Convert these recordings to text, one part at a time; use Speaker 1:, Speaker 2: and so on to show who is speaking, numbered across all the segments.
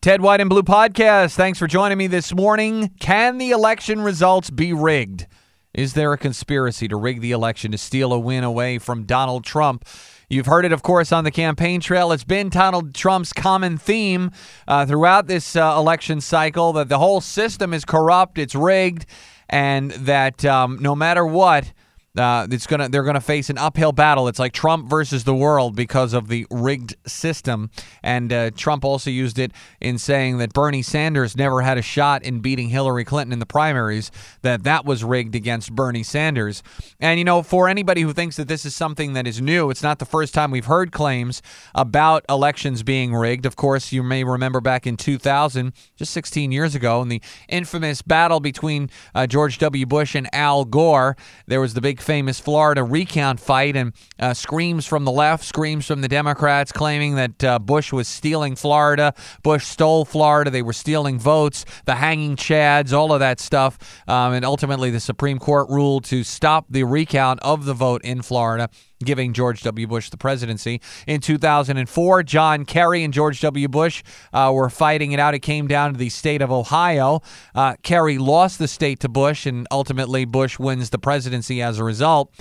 Speaker 1: Ted White and Blue Podcast. Thanks for joining me this morning. Can the election results be rigged? Is there a conspiracy to rig the election to steal a win away from Donald Trump? You've heard it, of course, on the campaign trail. It's been Donald Trump's common theme uh, throughout this uh, election cycle that the whole system is corrupt, it's rigged, and that um, no matter what, uh, it's gonna they're gonna face an uphill battle. It's like Trump versus the world because of the rigged system. And uh, Trump also used it in saying that Bernie Sanders never had a shot in beating Hillary Clinton in the primaries. That that was rigged against Bernie Sanders. And you know, for anybody who thinks that this is something that is new, it's not the first time we've heard claims about elections being rigged. Of course, you may remember back in 2000, just 16 years ago, in the infamous battle between uh, George W. Bush and Al Gore. There was the big famous Florida recount fight and uh, screams from the left, screams from the Democrats claiming that uh, Bush was stealing Florida. Bush stole Florida. They were stealing votes, the hanging chads, all of that stuff. Um, and ultimately, the Supreme Court ruled to stop the recount of the vote in Florida giving George W. Bush the presidency. In 2004, John Kerry and George W. Bush uh, were fighting it out. It came down to the state of Ohio. Uh, Kerry lost the state to Bush, and ultimately, Bush wins the presidency as a result.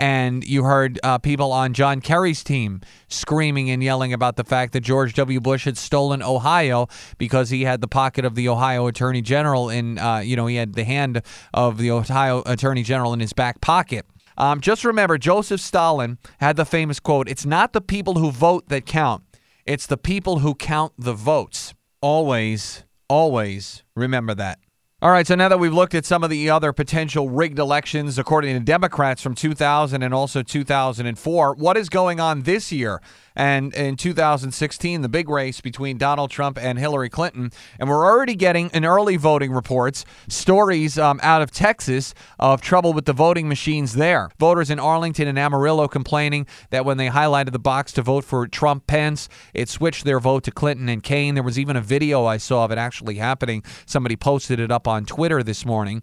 Speaker 1: And you heard uh, people on John Kerry's team screaming and yelling about the fact that George W. Bush had stolen Ohio because he had the pocket of the Ohio Attorney General in, uh, you know, he had the hand of the Ohio Attorney General in his back pocket. Um, just remember, Joseph Stalin had the famous quote It's not the people who vote that count, it's the people who count the votes. Always, always remember that. All right, so now that we've looked at some of the other potential rigged elections, according to Democrats from 2000 and also 2004, what is going on this year? And in 2016, the big race between Donald Trump and Hillary Clinton. And we're already getting in early voting reports stories um, out of Texas of trouble with the voting machines there. Voters in Arlington and Amarillo complaining that when they highlighted the box to vote for Trump Pence, it switched their vote to Clinton and Kaine. There was even a video I saw of it actually happening. Somebody posted it up on Twitter this morning.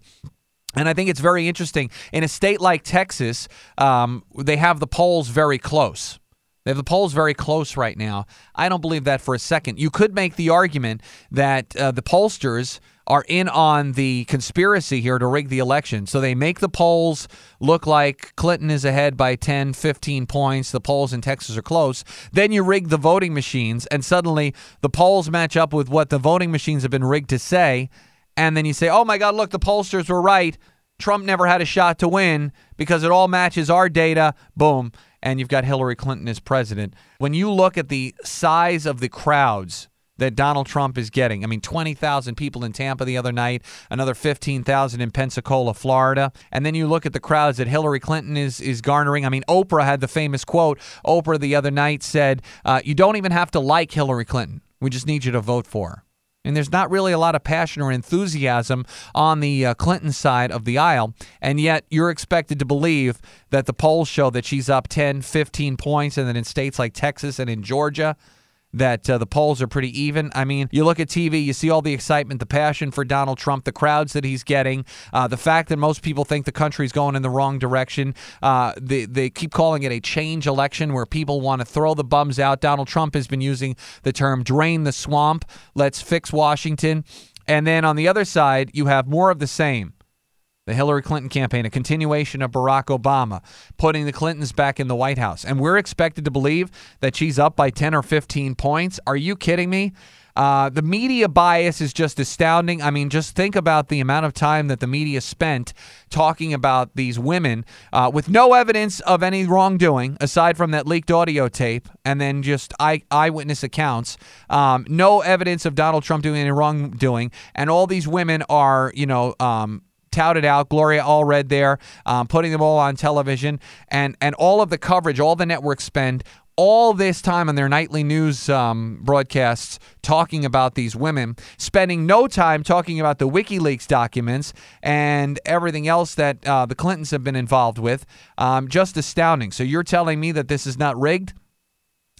Speaker 1: And I think it's very interesting. In a state like Texas, um, they have the polls very close. They have the polls very close right now. I don't believe that for a second. You could make the argument that uh, the pollsters are in on the conspiracy here to rig the election. So they make the polls look like Clinton is ahead by 10, 15 points. The polls in Texas are close. Then you rig the voting machines, and suddenly the polls match up with what the voting machines have been rigged to say. And then you say, oh my God, look, the pollsters were right. Trump never had a shot to win because it all matches our data. Boom and you've got Hillary Clinton as president. When you look at the size of the crowds that Donald Trump is getting. I mean, 20,000 people in Tampa the other night, another 15,000 in Pensacola, Florida. And then you look at the crowds that Hillary Clinton is is garnering. I mean, Oprah had the famous quote. Oprah the other night said, uh, You don't even have to like Hillary Clinton. We just need you to vote for her. And there's not really a lot of passion or enthusiasm on the uh, Clinton side of the aisle. And yet you're expected to believe that the polls show that she's up 10, 15 points, and that in states like Texas and in Georgia, that uh, the polls are pretty even. I mean, you look at TV, you see all the excitement, the passion for Donald Trump, the crowds that he's getting, uh, the fact that most people think the country's going in the wrong direction. Uh, they, they keep calling it a change election where people want to throw the bums out. Donald Trump has been using the term drain the swamp, let's fix Washington. And then on the other side, you have more of the same the Hillary Clinton campaign, a continuation of Barack Obama, putting the Clintons back in the White House. And we're expected to believe that she's up by 10 or 15 points. Are you kidding me? Uh, the media bias is just astounding. I mean, just think about the amount of time that the media spent talking about these women uh, with no evidence of any wrongdoing aside from that leaked audio tape and then just eye- eyewitness accounts. Um, no evidence of Donald Trump doing any wrongdoing. And all these women are, you know, um, touted out. Gloria Allred there, um, putting them all on television, and and all of the coverage, all the networks spend all this time on their nightly news um, broadcasts talking about these women, spending no time talking about the WikiLeaks documents and everything else that uh, the Clintons have been involved with. Um, just astounding. So you're telling me that this is not rigged?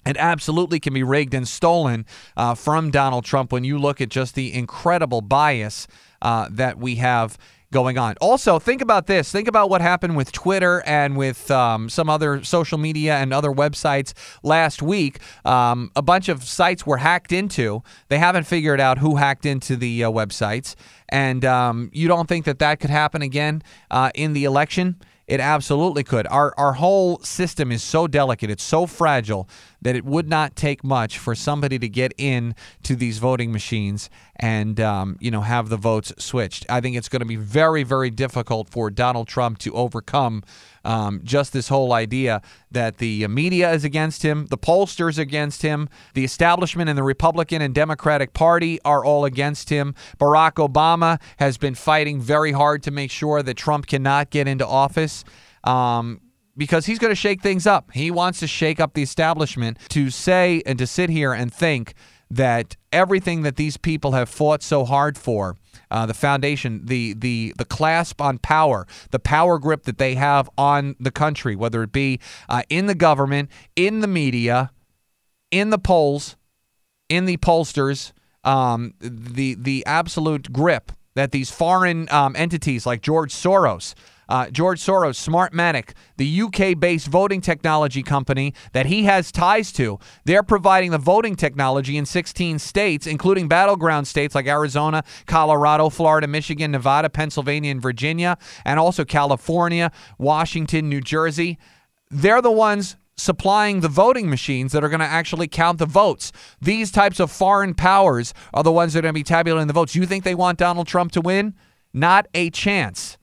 Speaker 1: It absolutely can be rigged and stolen uh, from Donald Trump when you look at just the incredible bias uh, that we have going on. Also, think about this. Think about what happened with Twitter and with um, some other social media and other websites last week. Um, a bunch of sites were hacked into. They haven't figured out who hacked into the uh, websites. And um, you don't think that that could happen again uh, in the election? It absolutely could. Our our whole system is so delicate, it's so fragile that it would not take much for somebody to get in to these voting machines and um, you know have the votes switched. I think it's going to be very very difficult for Donald Trump to overcome um, just this whole idea that the media is against him, the pollsters against him, the establishment and the Republican and Democratic Party are all against him. Barack Obama has been fighting very hard to make sure that Trump cannot get into office. Um, because he's going to shake things up. He wants to shake up the establishment to say and to sit here and think that everything that these people have fought so hard for, uh, the foundation, the the the clasp on power, the power grip that they have on the country, whether it be uh, in the government, in the media, in the polls, in the pollsters, um, the the absolute grip that these foreign um, entities like George Soros uh, George Soros, Smartmatic, the UK based voting technology company that he has ties to, they're providing the voting technology in 16 states, including battleground states like Arizona, Colorado, Florida, Michigan, Nevada, Pennsylvania, and Virginia, and also California, Washington, New Jersey. They're the ones supplying the voting machines that are going to actually count the votes. These types of foreign powers are the ones that are going to be tabulating the votes. You think they want Donald Trump to win? Not a chance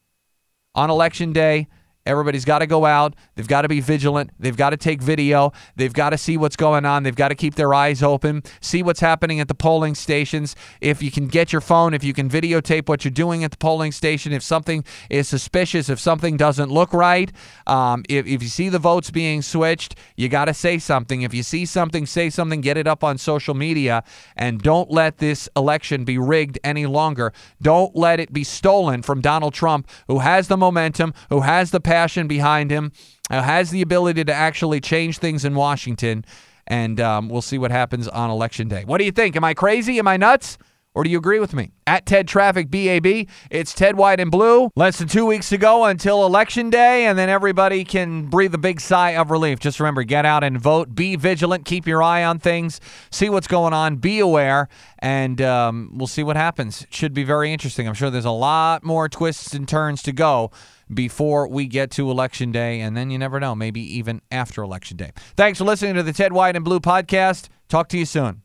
Speaker 1: on election day Everybody's got to go out. They've got to be vigilant. They've got to take video. They've got to see what's going on. They've got to keep their eyes open, see what's happening at the polling stations. If you can get your phone, if you can videotape what you're doing at the polling station, if something is suspicious, if something doesn't look right, um, if, if you see the votes being switched, you got to say something. If you see something, say something, get it up on social media, and don't let this election be rigged any longer. Don't let it be stolen from Donald Trump, who has the momentum, who has the passion behind him, uh, has the ability to actually change things in Washington, and um, we'll see what happens on election day. What do you think? Am I crazy? Am I nuts? Or do you agree with me? At Ted Traffic BAB, it's Ted White and Blue. Less than two weeks to go until Election Day, and then everybody can breathe a big sigh of relief. Just remember get out and vote. Be vigilant. Keep your eye on things. See what's going on. Be aware, and um, we'll see what happens. Should be very interesting. I'm sure there's a lot more twists and turns to go before we get to Election Day, and then you never know, maybe even after Election Day. Thanks for listening to the Ted White and Blue podcast. Talk to you soon.